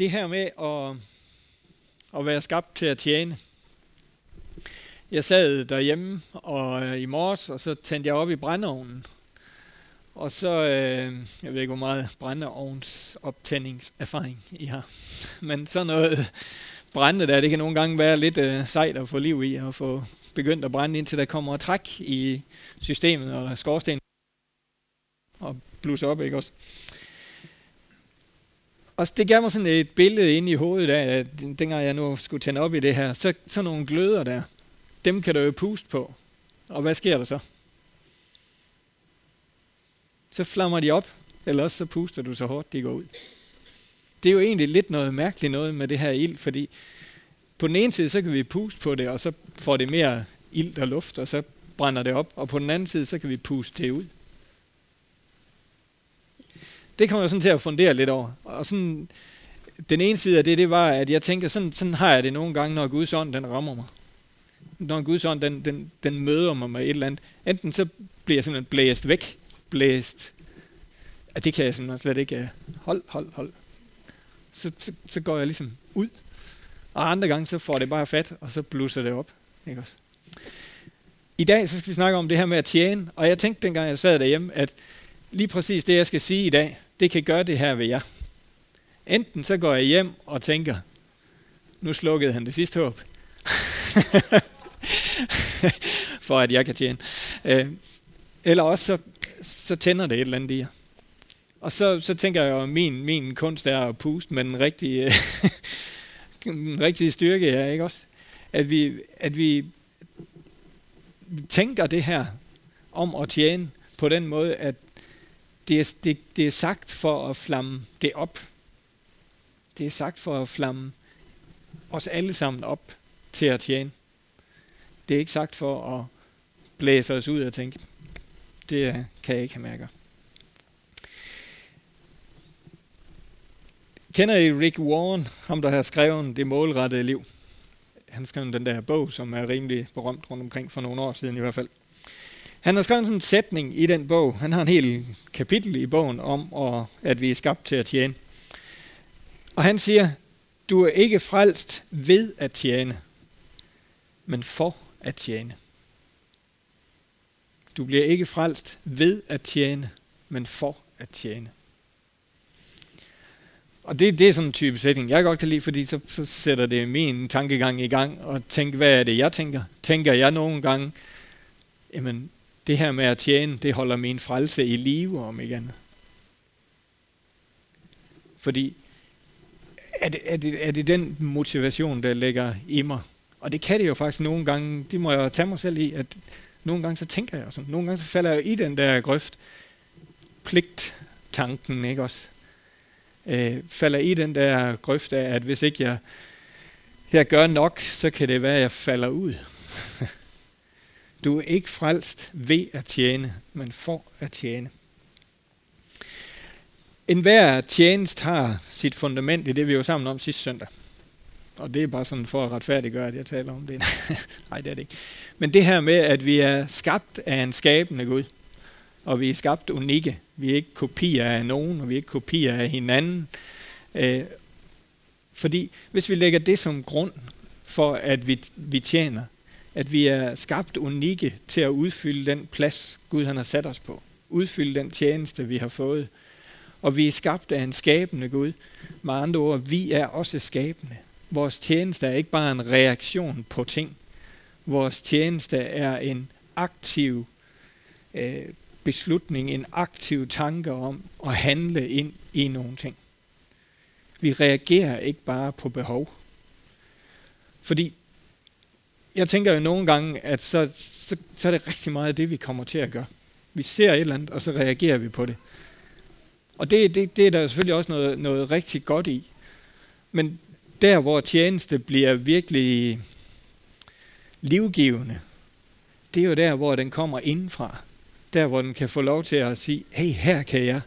det her med at, at være skabt til at tjene. Jeg sad derhjemme og, øh, i morges, og så tændte jeg op i brændeovnen. Og så, øh, jeg ved ikke, hvor meget brændeovns optændingserfaring I har. Men sådan noget brænde der, det kan nogle gange være lidt øh, sejt at få liv i, og få begyndt at brænde, indtil der kommer træk i systemet, og skorsten og blusser op, ikke også? Og det gav mig sådan et billede ind i hovedet af, at dengang jeg nu skulle tænde op i det her, så sådan nogle gløder der, dem kan du jo puste på. Og hvad sker der så? Så flammer de op, eller også så puster du så hårdt, de går ud. Det er jo egentlig lidt noget mærkeligt noget med det her ild, fordi på den ene side, så kan vi puste på det, og så får det mere ild og luft, og så brænder det op, og på den anden side, så kan vi puste det ud. Det kom jeg sådan til at fundere lidt over. Og sådan, den ene side af det, det var, at jeg tænker, sådan, sådan har jeg det nogle gange, når Guds ånd, den rammer mig. Når Guds ånd, den, den, den møder mig med et eller andet. Enten så bliver jeg simpelthen blæst væk, blæst, at det kan jeg simpelthen slet ikke, øh, hold, hold, hold. Så, så, så går jeg ligesom ud. Og andre gange, så får det bare fat, og så blusser det op. Ikke også? I dag, så skal vi snakke om det her med at tjene. Og jeg tænkte dengang, jeg sad derhjemme, at lige præcis det, jeg skal sige i dag, det kan gøre det her ved jer. Enten så går jeg hjem og tænker, nu slukkede han det sidste håb, for at jeg kan tjene. Øh, eller også så, så tænder det et eller andet i jer. Og så, så tænker jeg jo, at min, min kunst er at puste med den rigtige, den rigtige styrke her, ikke også? At vi, at vi tænker det her om at tjene på den måde, at det er, det, det er sagt for at flamme det op. Det er sagt for at flamme os alle sammen op til at tjene. Det er ikke sagt for at blæse os ud og tænke, det kan jeg ikke have mærker. Kender I Rick Warren, ham der har skrevet Det målrettede liv? Han skrev den der bog, som er rimelig berømt rundt omkring for nogle år siden i hvert fald. Han har skrevet sådan en sætning i den bog. Han har en hel kapitel i bogen om, at vi er skabt til at tjene. Og han siger, du er ikke frelst ved at tjene, men for at tjene. Du bliver ikke frelst ved at tjene, men for at tjene. Og det, det er sådan en type sætning, jeg godt kan lide, fordi så, så sætter det min tankegang i gang, og tænker, hvad er det, jeg tænker? Tænker jeg nogle gange, jamen, det her med at tjene, det holder min frelse i live om igen. Fordi er det, er, det, er det den motivation, der ligger i mig? Og det kan det jo faktisk nogle gange, det må jeg tage mig selv i, at nogle gange så tænker jeg sådan, nogle gange så falder jeg i den der grøft, pligt-tanken, ikke også? Øh, falder i den der grøft af, at hvis ikke jeg, jeg gør nok, så kan det være, at jeg falder ud. Du er ikke frelst ved at tjene, men for at tjene. En hver tjenest har sit fundament i det, vi var sammen om sidste søndag. Og det er bare sådan for at retfærdiggøre, at jeg taler om det. Nej, det er det ikke. Men det her med, at vi er skabt af en skabende Gud, og vi er skabt unikke. Vi er ikke kopier af nogen, og vi er ikke kopier af hinanden. Øh, fordi hvis vi lægger det som grund for, at vi, vi tjener, at vi er skabt unikke til at udfylde den plads, Gud han har sat os på. Udfylde den tjeneste, vi har fået. Og vi er skabt af en skabende Gud. Med andre ord, vi er også skabende. Vores tjeneste er ikke bare en reaktion på ting. Vores tjeneste er en aktiv øh, beslutning, en aktiv tanke om at handle ind i nogle ting. Vi reagerer ikke bare på behov. Fordi jeg tænker jo nogle gange, at så, så, så er det rigtig meget det, vi kommer til at gøre. Vi ser et eller andet, og så reagerer vi på det. Og det, det, det er der selvfølgelig også noget, noget rigtig godt i. Men der, hvor tjeneste bliver virkelig livgivende, det er jo der, hvor den kommer indenfra. Der, hvor den kan få lov til at sige, hey, her kan jeg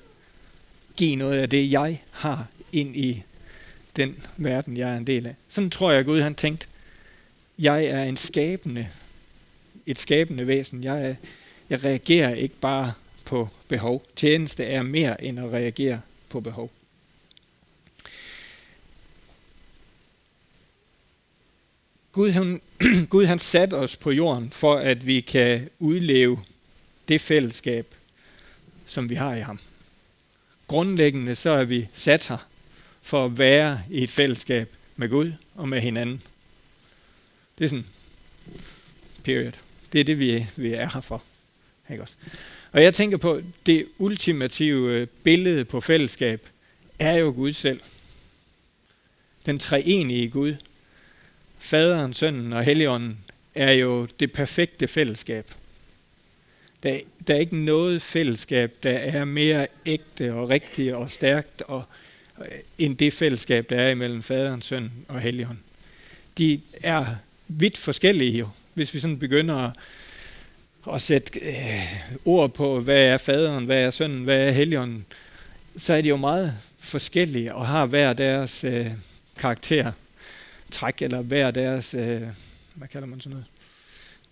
give noget af det, jeg har ind i den verden, jeg er en del af. Sådan tror jeg, Gud han tænkte, jeg er en skabende, et skabende væsen. Jeg, er, jeg reagerer ikke bare på behov. Tjeneste er mere end at reagere på behov. Gud, han, Gud han satte os på jorden for, at vi kan udleve det fællesskab, som vi har i ham. Grundlæggende så er vi sat her for at være i et fællesskab med Gud og med hinanden. Det er sådan, period. Det er det, vi, vi er her for. Ikke også? Og jeg tænker på, det ultimative øh, billede på fællesskab er jo Gud selv. Den treenige Gud, Faderen, Sønnen og Helligånden, er jo det perfekte fællesskab. Der, der er ikke noget fællesskab, der er mere ægte og rigtigt og stærkt og, øh, end det fællesskab, der er imellem faderen, søn og helligånden. De er vidt forskellige jo, hvis vi sådan begynder at, at sætte øh, ord på, hvad er faderen, hvad er sønnen, hvad er helligånden, så er de jo meget forskellige og har hver deres øh, karakter, træk eller hver deres, øh, hvad kalder man sådan noget,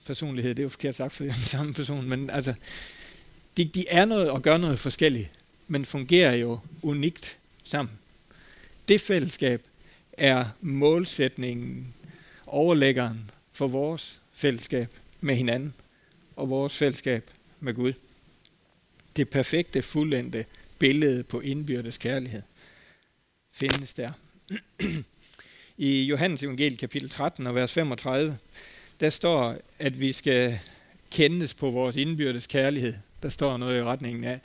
personlighed, det er jo forkert sagt, for det er den samme person, men altså, de, de er noget og gør noget forskelligt, men fungerer jo unikt sammen. Det fællesskab er målsætningen, overlæggeren for vores fællesskab med hinanden og vores fællesskab med Gud. Det perfekte, fuldendte billede på indbyrdes kærlighed findes der. I Johannes evangeliet kapitel 13 og vers 35, der står, at vi skal kendes på vores indbyrdes kærlighed. Der står noget i retningen af,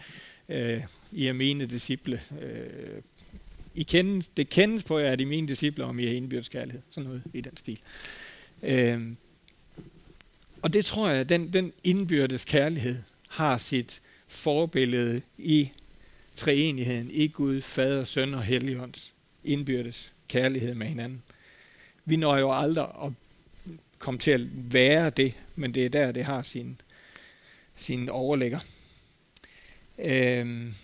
øh, I er mine disciple. Øh, i kendes, det kendes på jer, at I er mine disciple, om I har indbyrdes kærlighed. Sådan noget i den stil. Øh, og det tror jeg, den, den indbyrdes kærlighed har sit forbillede i treenigheden, i Gud, Fader, Søn og Helligånds indbyrdes kærlighed med hinanden. Vi når jo aldrig at komme til at være det, men det er der, det har sin, sin overlægger. Øhm.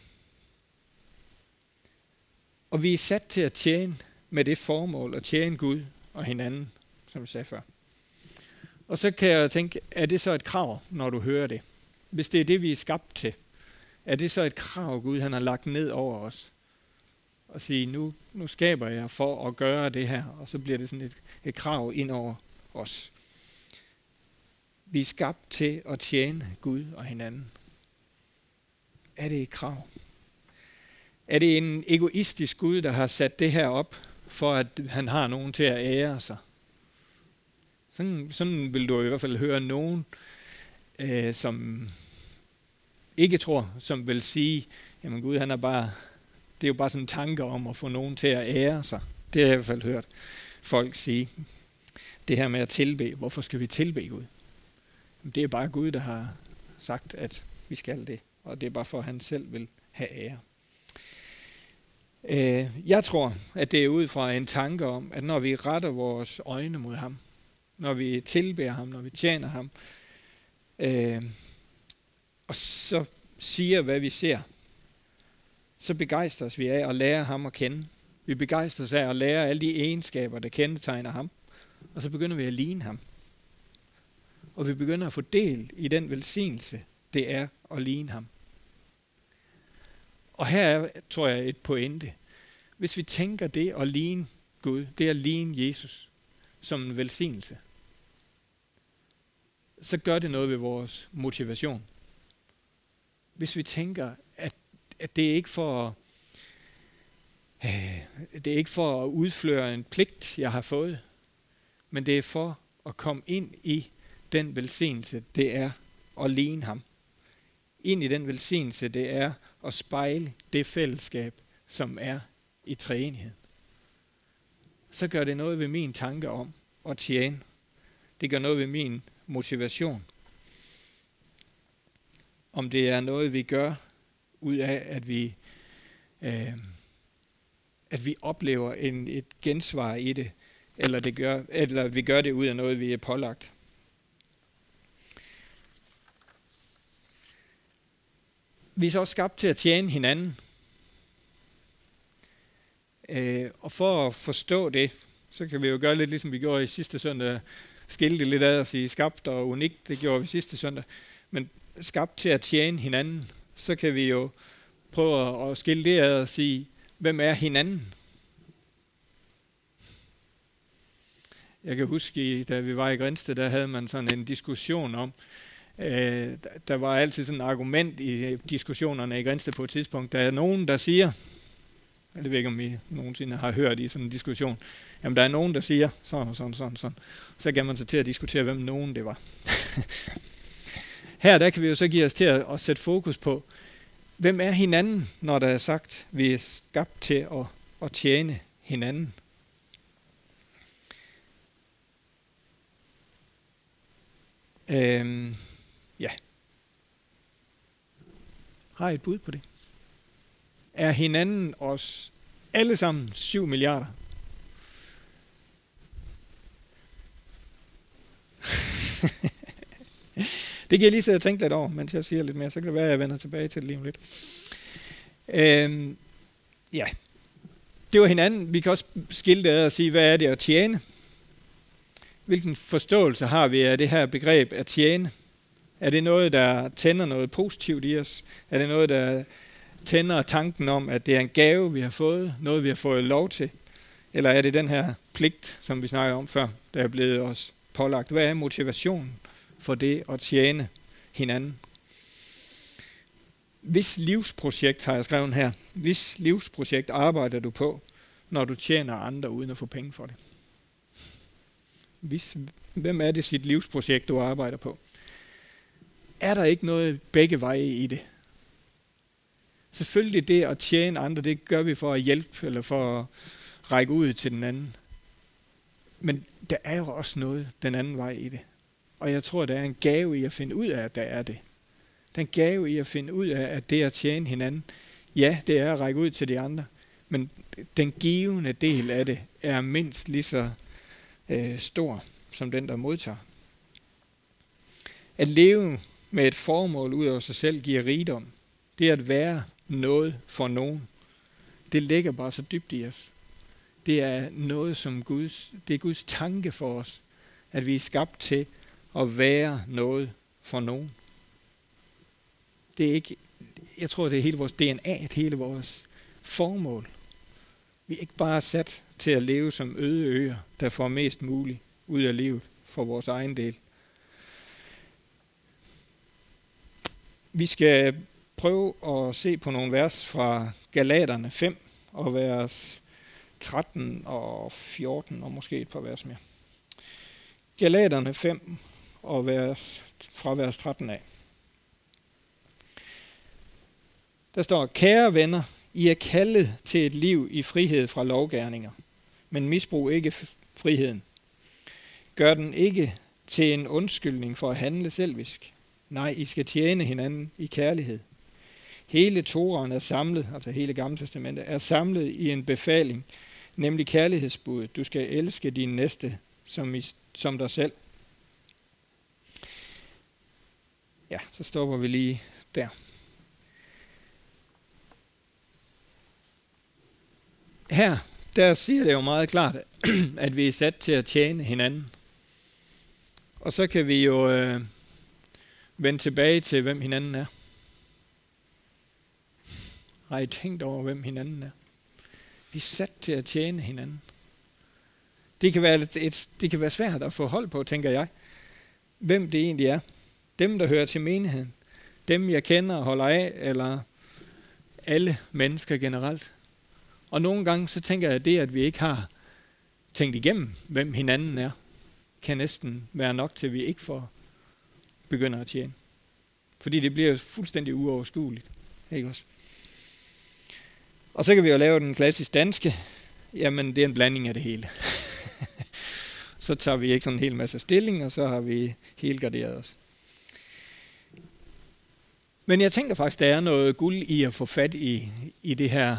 Og vi er sat til at tjene med det formål at tjene Gud og hinanden, som jeg sagde før. Og så kan jeg tænke, er det så et krav, når du hører det? Hvis det er det, vi er skabt til, er det så et krav, Gud han har lagt ned over os? Og sige, nu, nu skaber jeg for at gøre det her, og så bliver det sådan et, et krav ind over os. Vi er skabt til at tjene Gud og hinanden. Er det et krav? Er det en egoistisk Gud, der har sat det her op, for at han har nogen til at ære sig? Sådan, sådan vil du i hvert fald høre nogen, øh, som ikke tror, som vil sige, jamen Gud, han er bare, det er jo bare sådan en tanke om at få nogen til at ære sig. Det har jeg i hvert fald hørt folk sige. Det her med at tilbe, hvorfor skal vi tilbe Gud? Jamen, det er bare Gud, der har sagt, at vi skal det, og det er bare for, at han selv vil have ære. Øh, jeg tror, at det er ud fra en tanke om, at når vi retter vores øjne mod ham, når vi tilbærer ham, når vi tjener ham, øh, og så siger, hvad vi ser, så begejstres vi af at lære ham at kende. Vi begejstres af at lære alle de egenskaber, der kendetegner ham, og så begynder vi at ligne ham. Og vi begynder at få del i den velsignelse, det er at ligne ham. Og her er, tror jeg, et pointe. Hvis vi tænker det at ligne Gud, det at ligne Jesus som en velsignelse, så gør det noget ved vores motivation. Hvis vi tænker, at, at det er ikke for øh, det er ikke for at udføre en pligt, jeg har fået, men det er for at komme ind i den velsignelse, det er at ligne ham. Ind i den velsignelse, det er at spejle det fællesskab, som er i træenighed. Så gør det noget ved min tanke om at tjene. Det gør noget ved min motivation. Om det er noget, vi gør ud af, at vi, øh, at vi oplever en, et gensvar i det, eller, det gør, eller vi gør det ud af noget, vi er pålagt. Vi er så også skabt til at tjene hinanden. Øh, og for at forstå det, så kan vi jo gøre lidt ligesom vi gjorde i sidste søndag, skilte lidt ad og sige skabt og unikt, det gjorde vi sidste søndag. Men skabt til at tjene hinanden, så kan vi jo prøve at skille det ad og sige, hvem er hinanden? Jeg kan huske, da vi var i Grænsted, der havde man sådan en diskussion om, øh, Øh, der var altid sådan et argument i øh, diskussionerne i Grænsted på et tidspunkt. Der er nogen, der siger, jeg ved ikke, om I nogensinde har hørt i sådan en diskussion, jamen der er nogen, der siger sådan og sådan, sådan, sådan. Så kan man så til at diskutere, hvem nogen det var. Her der kan vi jo så give os til at, at sætte fokus på, hvem er hinanden, når der er sagt, vi er skabt til at, at tjene hinanden. Øhm, ja. Har I et bud på det? Er hinanden os alle sammen 7 milliarder? det kan jeg lige sidde og tænke lidt over, mens jeg siger lidt mere. Så kan det være, at jeg vender tilbage til det lige om lidt. Øhm, ja, det var hinanden. Vi kan også skille det ad og sige, hvad er det at tjene? Hvilken forståelse har vi af det her begreb at tjene? Er det noget, der tænder noget positivt i os? Er det noget, der tænder tanken om, at det er en gave, vi har fået, noget, vi har fået lov til? Eller er det den her pligt, som vi snakkede om før, der er blevet os pålagt? Hvad er motivationen for det at tjene hinanden? Hvis livsprojekt har jeg skrevet her, hvis livsprojekt arbejder du på, når du tjener andre uden at få penge for det? Hvis, hvem er det sit livsprojekt, du arbejder på? Er der ikke noget begge veje i det? Selvfølgelig det at tjene andre, det gør vi for at hjælpe, eller for at række ud til den anden. Men der er jo også noget den anden vej i det. Og jeg tror, der er en gave i at finde ud af, at der er det. Den gave i at finde ud af, at det at tjene hinanden, ja, det er at række ud til de andre. Men den givende del af det er mindst lige så øh, stor som den, der modtager. At leve med et formål ud over sig selv giver rigdom. Det er at være noget for nogen. Det ligger bare så dybt i os. Det er noget, som Guds, det er Guds tanke for os, at vi er skabt til at være noget for nogen. Det er ikke, jeg tror, det er hele vores DNA, det hele vores formål. Vi er ikke bare sat til at leve som øde øer, der får mest muligt ud af livet for vores egen del. Vi skal prøve at se på nogle vers fra Galaterne 5 og vers 13 og 14 og måske et par vers mere. Galaterne 5 og vers, fra vers 13 af. Der står, kære venner, I er kaldet til et liv i frihed fra lovgærninger, men misbrug ikke friheden. Gør den ikke til en undskyldning for at handle selvisk. Nej, I skal tjene hinanden i kærlighed. Hele Toraen er samlet, altså hele Gamle Testamentet, er samlet i en befaling, nemlig kærlighedsbuddet. Du skal elske din næste som, i, som dig selv. Ja, så stopper vi lige der. Her, der siger det jo meget klart, at vi er sat til at tjene hinanden. Og så kan vi jo øh, vende tilbage til, hvem hinanden er. Har I tænkt over, hvem hinanden er? Vi er sat til at tjene hinanden. Det kan være, et, et, det kan være svært at få hold på, tænker jeg. Hvem det egentlig er. Dem, der hører til menigheden. Dem, jeg kender og holder af, eller alle mennesker generelt. Og nogle gange så tænker jeg, at det, at vi ikke har tænkt igennem, hvem hinanden er, kan næsten være nok til, at vi ikke får begynder at tjene. Fordi det bliver fuldstændig uoverskueligt. Ikke også? Og så kan vi jo lave den klassisk danske. Jamen, det er en blanding af det hele. så tager vi ikke sådan en hel masse stilling, og så har vi helgarderet os. Men jeg tænker faktisk, der er noget guld i at få fat i, i det her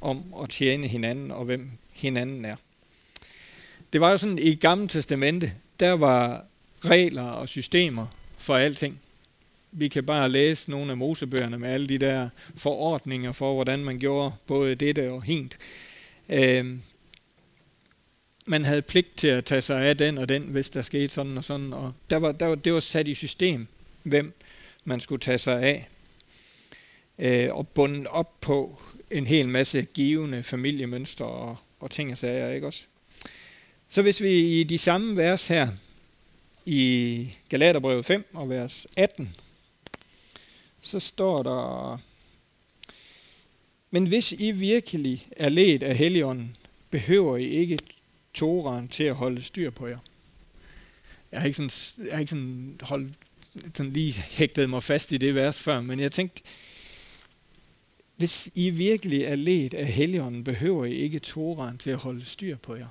om at tjene hinanden og hvem hinanden er. Det var jo sådan, i Gamle Testamente, der var regler og systemer for alting. Vi kan bare læse nogle af Mosebøgerne med alle de der forordninger for, hvordan man gjorde både dette og hint. Øh, man havde pligt til at tage sig af den og den, hvis der skete sådan og sådan. Og der var, der var, det var sat i system, hvem man skulle tage sig af. Øh, og bundet op på en hel masse givende familiemønstre og, og ting og sager, ikke også? Så hvis vi i de samme vers her, i Galaterbrevet 5 og vers 18, så står der, men hvis I virkelig er ledt af Helligånden, behøver I ikke Toran til at holde styr på jer. Jeg har ikke sådan, jeg har ikke sådan, holdt, sådan lige hægtet mig fast i det vers før, men jeg tænkte, hvis I virkelig er ledt af Helligånden, behøver I ikke Toran til at holde styr på jer.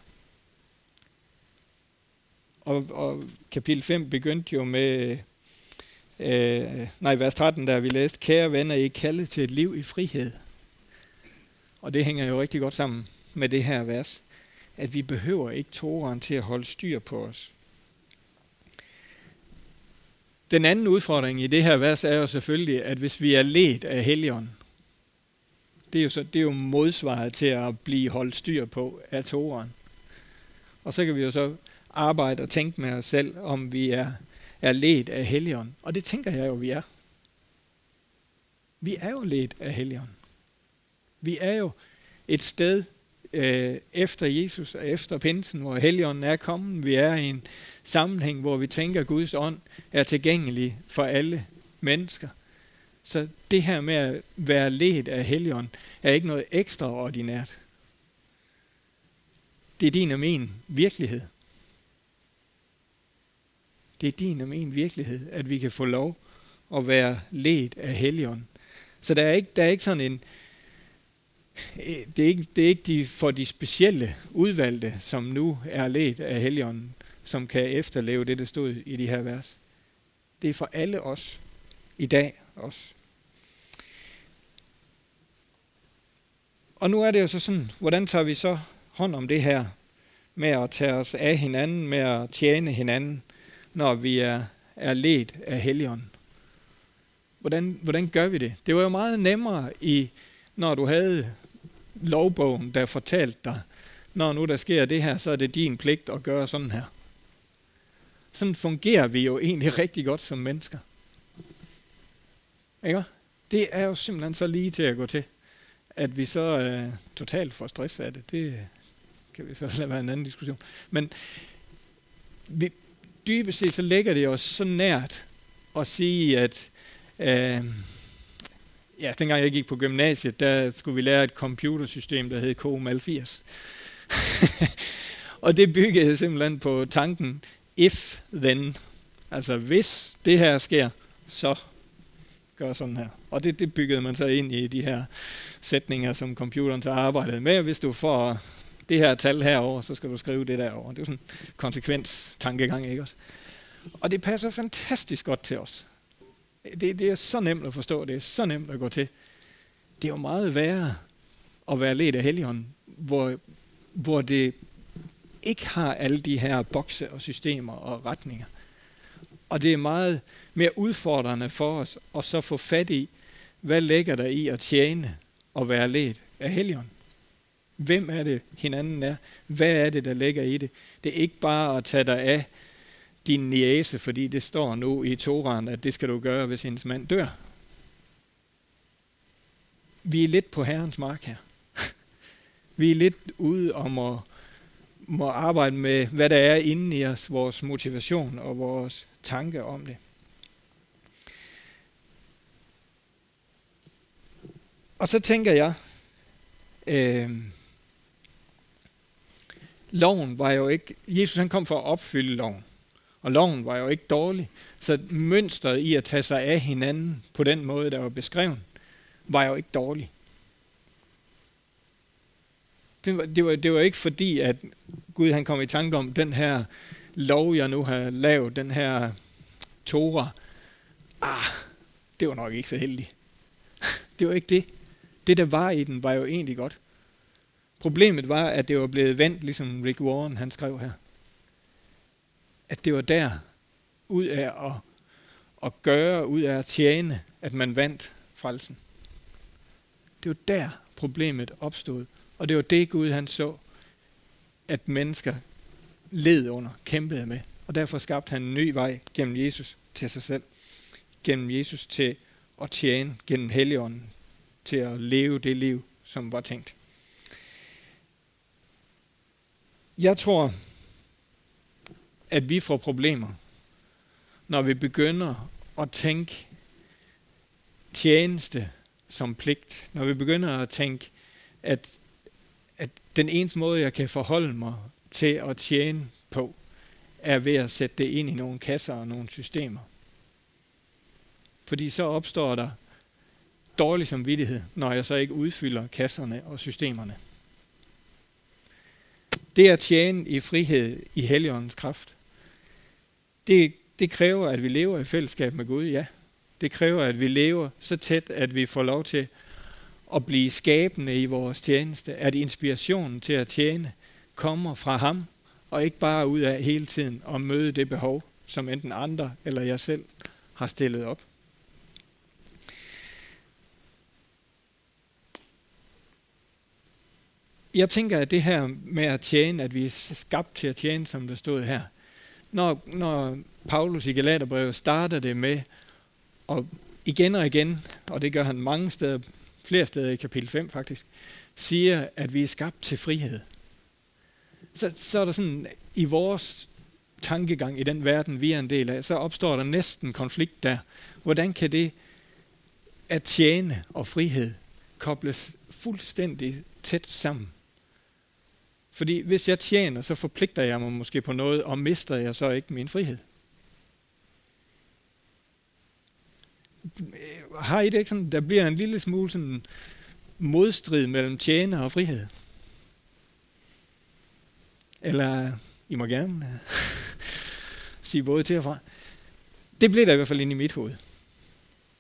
Og, og kapitel 5 begyndte jo med, øh, nej, vers 13, der vi læste, kære venner, I er kaldet til et liv i frihed. Og det hænger jo rigtig godt sammen med det her vers, at vi behøver ikke Toran til at holde styr på os. Den anden udfordring i det her vers er jo selvfølgelig, at hvis vi er ledt af Helligånden, det er jo, så, det er jo modsvaret til at blive holdt styr på af Toren. Og så kan vi jo så arbejde og tænke med os selv, om vi er, er ledt af Helligånden. Og det tænker jeg jo, vi er. Vi er jo ledt af Helligånden. Vi er jo et sted øh, efter Jesus og efter pinsen, hvor Helligånden er kommet. Vi er i en sammenhæng, hvor vi tænker, at Guds ånd er tilgængelig for alle mennesker. Så det her med at være ledt af Helligånden er ikke noget ekstraordinært. Det er din og min virkelighed. Det er din og min virkelighed, at vi kan få lov at være ledt af Helligånden. Så der er ikke, der er ikke sådan en, øh, det er ikke, det er ikke de, for de specielle udvalgte, som nu er ledt af Helligånden, som kan efterleve det, der stod i de her vers. Det er for alle os i dag også. Og nu er det jo så sådan, hvordan tager vi så hånd om det her med at tage os af hinanden, med at tjene hinanden, når vi er, er ledt af Helligånden? Hvordan, hvordan gør vi det? Det var jo meget nemmere, i, når du havde lovbogen, der fortalte dig, når nu der sker det her, så er det din pligt at gøre sådan her. Sådan fungerer vi jo egentlig rigtig godt som mennesker. Ikke? Det er jo simpelthen så lige til at gå til, at vi så øh, totalt får stress af det. Det kan vi så lade være en anden diskussion. Men vi, dybest set så ligger det os så nært at sige, at øh, ja, dengang jeg gik på gymnasiet, der skulle vi lære et computersystem, der hed COMAL80. og det byggede simpelthen på tanken, if then, altså hvis det her sker, så gør sådan her. Og det, det byggede man så ind i de her sætninger, som computeren så arbejdede med. Hvis du får det her tal herover, så skal du skrive det derover. Det er sådan en konsekvens tankegang, ikke også? Og det passer fantastisk godt til os. Det, det er så nemt at forstå, det er så nemt at gå til. Det er jo meget værre at være ledt af Helligånden, hvor, hvor det ikke har alle de her bokse og systemer og retninger. Og det er meget mere udfordrende for os at så få fat i, hvad ligger der i at tjene og være ledt af Helligånden. Hvem er det hinanden er? Hvad er det, der ligger i det? Det er ikke bare at tage dig af din niese, fordi det står nu i Toran, at det skal du gøre, hvis hendes mand dør. Vi er lidt på Herrens mark her. Vi er lidt ude om at må arbejde med, hvad der er inde i os, vores motivation og vores tanke om det. Og så tænker jeg, øh, loven var jo ikke, Jesus han kom for at opfylde loven. Og loven var jo ikke dårlig. Så mønstret i at tage sig af hinanden på den måde, der var beskrevet, var jo ikke dårlig. Det var, det, var, det var ikke fordi, at Gud han kom i tanke om den her lov, jeg nu har lavet, den her Torah. Ah, det var nok ikke så heldigt. Det var ikke det. Det, der var i den, var jo egentlig godt. Problemet var, at det var blevet vendt, ligesom Rick Warren han skrev her at det var der, ud af at, at gøre, ud af at tjene, at man vandt frelsen. Det var der problemet opstod. Og det var det Gud han så, at mennesker led under, kæmpede med. Og derfor skabte han en ny vej gennem Jesus til sig selv. Gennem Jesus til at tjene, gennem Helligånden til at leve det liv, som var tænkt. Jeg tror, at vi får problemer, når vi begynder at tænke tjeneste som pligt. Når vi begynder at tænke, at, at den eneste måde, jeg kan forholde mig til at tjene på, er ved at sætte det ind i nogle kasser og nogle systemer. Fordi så opstår der dårlig samvittighed, når jeg så ikke udfylder kasserne og systemerne. Det at tjene i frihed i Helligåndens kraft, det, det kræver, at vi lever i fællesskab med Gud, ja. Det kræver, at vi lever så tæt, at vi får lov til at blive skabende i vores tjeneste. At inspirationen til at tjene kommer fra ham, og ikke bare ud af hele tiden at møde det behov, som enten andre eller jeg selv har stillet op. Jeg tænker, at det her med at tjene, at vi er skabt til at tjene, som der stod her, når, når Paulus i Galaterbrevet starter det med, og igen og igen, og det gør han mange steder, flere steder i kapitel 5 faktisk, siger, at vi er skabt til frihed. Så, så er der sådan, i vores tankegang i den verden, vi er en del af, så opstår der næsten konflikt der. Hvordan kan det at tjene og frihed kobles fuldstændig tæt sammen? Fordi hvis jeg tjener, så forpligter jeg mig måske på noget, og mister jeg så ikke min frihed. Har I det ikke sådan, der bliver en lille smule sådan modstrid mellem tjener og frihed? Eller, I må gerne øh, sige både til og fra. Det blev der i hvert fald inde i mit hoved.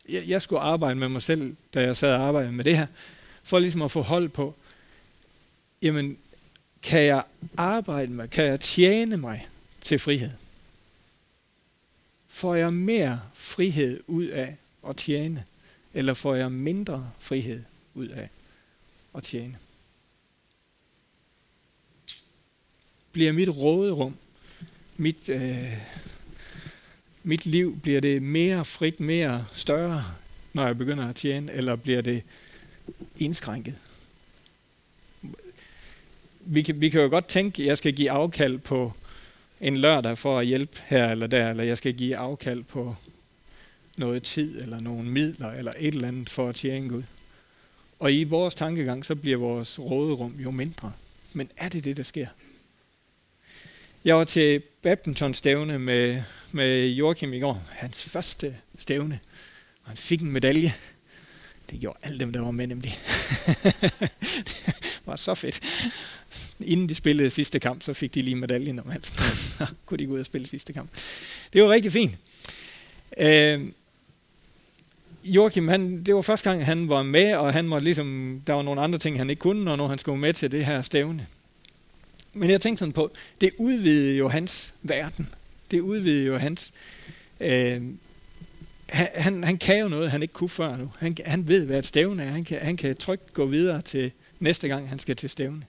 Jeg, jeg skulle arbejde med mig selv, da jeg sad og arbejdede med det her, for ligesom at få hold på, jamen, kan jeg arbejde med, kan jeg tjene mig til frihed? Får jeg mere frihed ud af at tjene, eller får jeg mindre frihed ud af at tjene? Bliver mit råderum, mit, øh, mit liv, bliver det mere frit, mere større, når jeg begynder at tjene, eller bliver det indskrænket? Vi, kan, vi kan jo godt tænke, at jeg skal give afkald på en lørdag for at hjælpe her eller der, eller jeg skal give afkald på noget tid, eller nogle midler, eller et eller andet for at tjene Gud. Og i vores tankegang, så bliver vores råderum jo mindre. Men er det det, der sker? Jeg var til badmintonstævne med, med Joachim i går, hans første stævne. Og han fik en medalje. Det gjorde alle dem, der var med nemlig. det var så fedt inden de spillede sidste kamp, så fik de lige medaljen om halsen. så kunne de gå ud og spille sidste kamp. Det var rigtig fint. Øh, Joachim, han, det var første gang, han var med, og han var ligesom, der var nogle andre ting, han ikke kunne, når han skulle med til det her stævne. Men jeg tænkte sådan på, det udvidede jo hans verden. Det udvidede jo hans... Øh, han, han kan jo noget, han ikke kunne før nu. Han, han ved, hvad et stævne er. Han kan, han kan trygt gå videre til næste gang, han skal til stævne.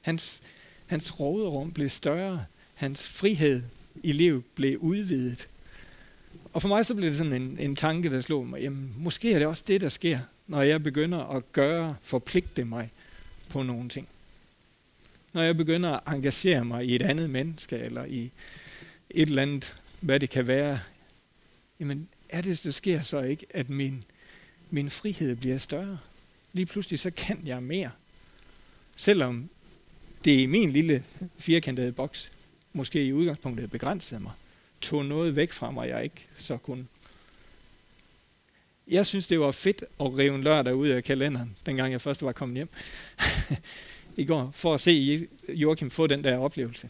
Hans, hans råderum blev større. Hans frihed i livet blev udvidet. Og for mig så blev det sådan en, en tanke, der slog mig, jamen måske er det også det, der sker, når jeg begynder at gøre, forpligte mig på nogle ting. Når jeg begynder at engagere mig i et andet menneske, eller i et eller andet, hvad det kan være, jamen er det, der sker så ikke, at min, min frihed bliver større? Lige pludselig så kan jeg mere. Selvom det i min lille firkantede boks måske i udgangspunktet begrænsede mig, tog noget væk fra mig, jeg ikke så kunne. Jeg synes, det var fedt at rive en lørdag ud af kalenderen, dengang jeg først var kommet hjem i går, for at se Joachim få den der oplevelse.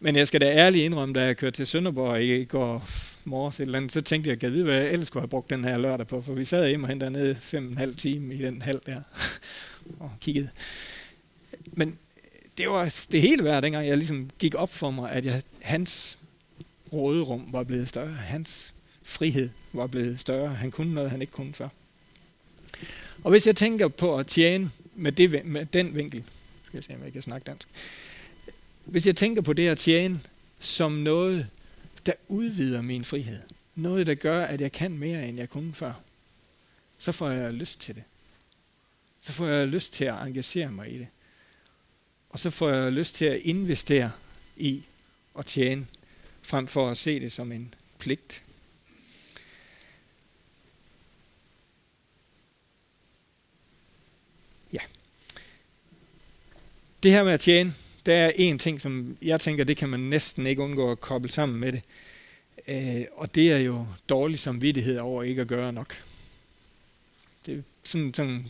Men jeg skal da ærligt indrømme, da jeg kørte til Sønderborg i går morges, eller andet, så tænkte jeg, at jeg vide, hvad jeg ellers skulle have brugt den her lørdag på, for vi sad hjemme og hentede dernede fem og en halv time i den halv der, og kiggede men det var det hele værd, dengang jeg ligesom gik op for mig, at jeg, hans råderum var blevet større. Hans frihed var blevet større. Han kunne noget, han ikke kunne før. Og hvis jeg tænker på at tjene med, det, med den vinkel, skal jeg se, om jeg kan snakke dansk. Hvis jeg tænker på det at tjene som noget, der udvider min frihed, noget, der gør, at jeg kan mere, end jeg kunne før, så får jeg lyst til det. Så får jeg lyst til at engagere mig i det. Og så får jeg lyst til at investere i at tjene, frem for at se det som en pligt. Ja. Det her med at tjene, der er en ting, som jeg tænker, det kan man næsten ikke undgå at koble sammen med det. Øh, og det er jo dårlig samvittighed over ikke at gøre nok. Det er sådan, sådan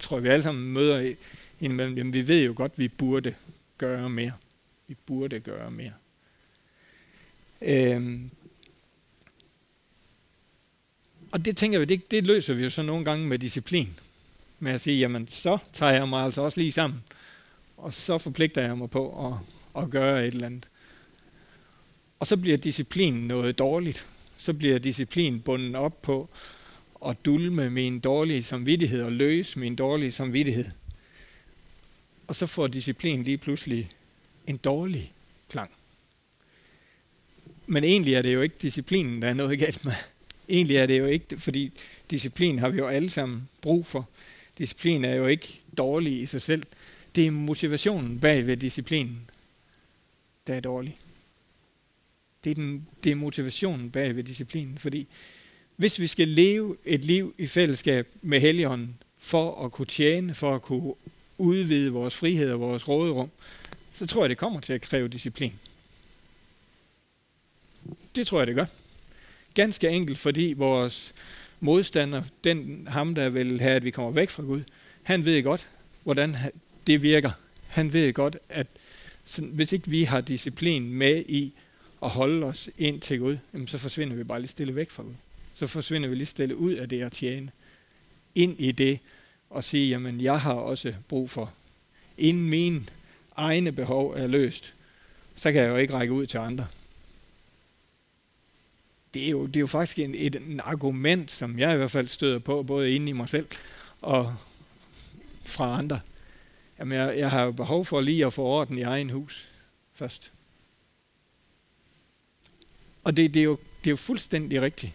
tror jeg, vi alle sammen møder indimellem. Jamen, vi ved jo godt, vi burde gøre mere. Vi burde gøre mere. Øh, og det tænker vi, det, det løser vi jo så nogle gange med disciplin. Med at sige, jamen så tager jeg mig altså også lige sammen. Og så forpligter jeg mig på at, at gøre et eller andet. Og så bliver disciplinen noget dårligt. Så bliver disciplinen bundet op på at dulme min dårlige samvittighed og løse min dårlige samvittighed. Og så får disciplinen lige pludselig en dårlig klang. Men egentlig er det jo ikke disciplinen, der er noget galt med. Egentlig er det jo ikke, fordi disciplin har vi jo alle sammen brug for. Disciplin er jo ikke dårlig i sig selv. Det er motivationen bag ved disciplinen, der er dårlig. Det er, den, det er motivationen bag ved disciplinen, fordi hvis vi skal leve et liv i fællesskab med Helligånden, for at kunne tjene, for at kunne udvide vores frihed og vores råderum, så tror jeg, det kommer til at kræve disciplin. Det tror jeg, det gør. Ganske enkelt, fordi vores modstander, den ham, der vil have, at vi kommer væk fra Gud, han ved godt, hvordan det virker. Han ved godt, at hvis ikke vi har disciplin med i at holde os ind til Gud, så forsvinder vi bare lige stille væk fra Gud. Så forsvinder vi lige stille ud af det at tjene. Ind i det og sige, jamen jeg har også brug for, inden mine egne behov er løst, så kan jeg jo ikke række ud til andre det er jo, det er jo faktisk en, et, en argument, som jeg i hvert fald støder på, både inde i mig selv og fra andre. Jamen, jeg, jeg har jo behov for lige at få orden i egen hus først. Og det, det, er jo, det er jo fuldstændig rigtigt.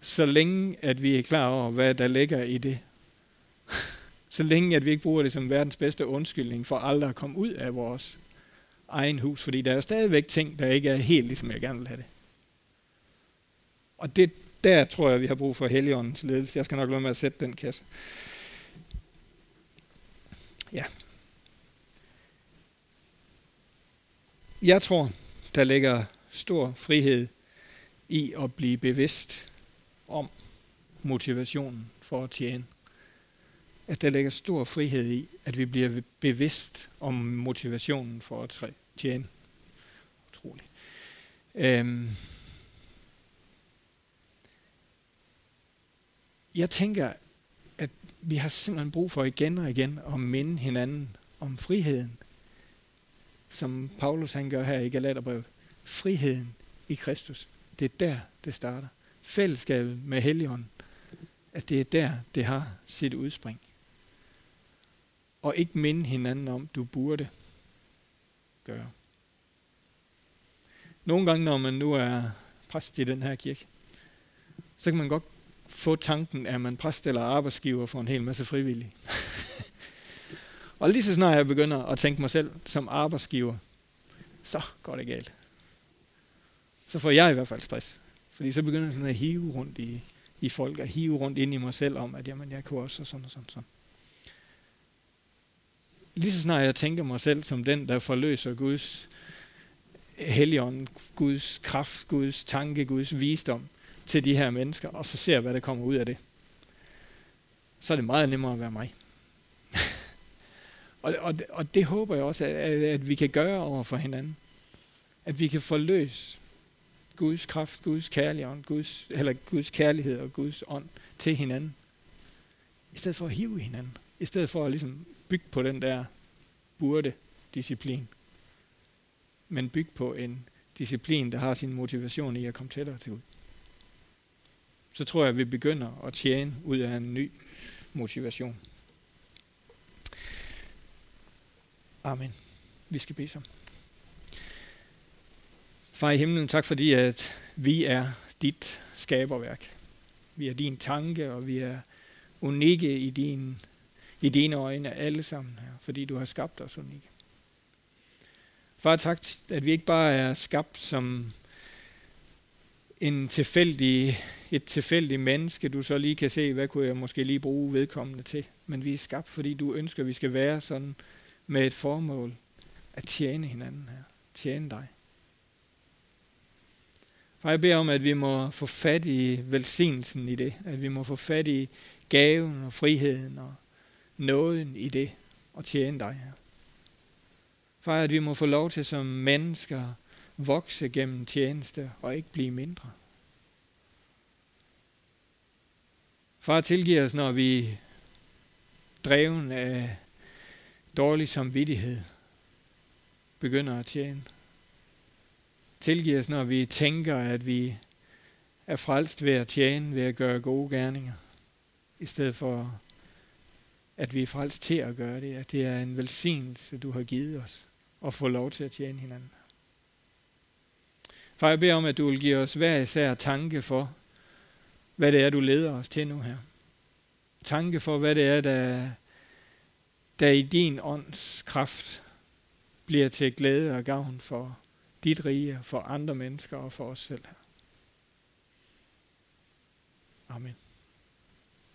Så længe, at vi er klar over, hvad der ligger i det. Så længe, at vi ikke bruger det som verdens bedste undskyldning for aldrig at komme ud af vores egen hus. Fordi der er jo stadigvæk ting, der ikke er helt ligesom jeg gerne vil have det. Og det, der tror jeg, vi har brug for Helligåndens ledelse. Jeg skal nok lade med at sætte den kasse. Ja. Jeg tror, der ligger stor frihed i at blive bevidst om motivationen for at tjene. At der ligger stor frihed i, at vi bliver bevidst om motivationen for at tjene. Utroligt. Øhm, jeg tænker, vi har simpelthen brug for igen og igen at minde hinanden om friheden, som Paulus han gør her i Galaterbrevet. Friheden i Kristus. Det er der, det starter. Fællesskabet med Helligånden. At det er der, det har sit udspring. Og ikke minde hinanden om, du burde gøre. Nogle gange, når man nu er præst i den her kirke, så kan man godt få tanken, at man præst eller arbejdsgiver for en hel masse frivillige. og lige så snart jeg begynder at tænke mig selv som arbejdsgiver, så går det galt. Så får jeg i hvert fald stress. Fordi så begynder jeg sådan at hive rundt i, i folk, og hive rundt ind i mig selv om, at jamen, jeg kunne også, og sådan og sådan. sådan. Lige så snart jeg tænker mig selv som den, der forløser Guds helligånd, Guds kraft, Guds tanke, Guds visdom, til de her mennesker, og så ser hvad der kommer ud af det. Så er det meget nemmere at være mig. og, og, og det håber jeg også, at, at vi kan gøre over for hinanden. At vi kan forløse Guds kraft, Guds kærlighed, Guds, eller Guds kærlighed og Guds ånd til hinanden. I stedet for at hive hinanden. I stedet for at ligesom bygge på den der burde disciplin. Men bygge på en disciplin, der har sin motivation i at komme tættere til Gud så tror jeg, at vi begynder at tjene ud af en ny motivation. Amen. Vi skal bede sammen. Far i himlen, tak fordi, at vi er dit skaberværk. Vi er din tanke, og vi er unikke i, din, i dine øjne alle sammen her, fordi du har skabt os unikke. Far, tak, at vi ikke bare er skabt som en tilfældig, et tilfældigt menneske, du så lige kan se, hvad kunne jeg måske lige bruge vedkommende til. Men vi er skabt, fordi du ønsker, at vi skal være sådan med et formål at tjene hinanden her. Tjene dig. Far, jeg beder om, at vi må få fat i velsignelsen i det. At vi må få fat i gaven og friheden og nåden i det og tjene dig her. Far, at vi må få lov til som mennesker vokse gennem tjeneste og ikke blive mindre. Far, tilgiver os, når vi dreven af dårlig samvittighed begynder at tjene. Tilgiv os, når vi tænker, at vi er frelst ved at tjene, ved at gøre gode gerninger, i stedet for at vi er frelst til at gøre det, at det er en velsignelse, du har givet os, at få lov til at tjene hinanden. Far, jeg beder om, at du vil give os hver især tanke for, hvad det er, du leder os til nu her. Tanke for, hvad det er, der, der i din ånds kraft bliver til glæde og gavn for dit rige, for andre mennesker og for os selv her. Amen.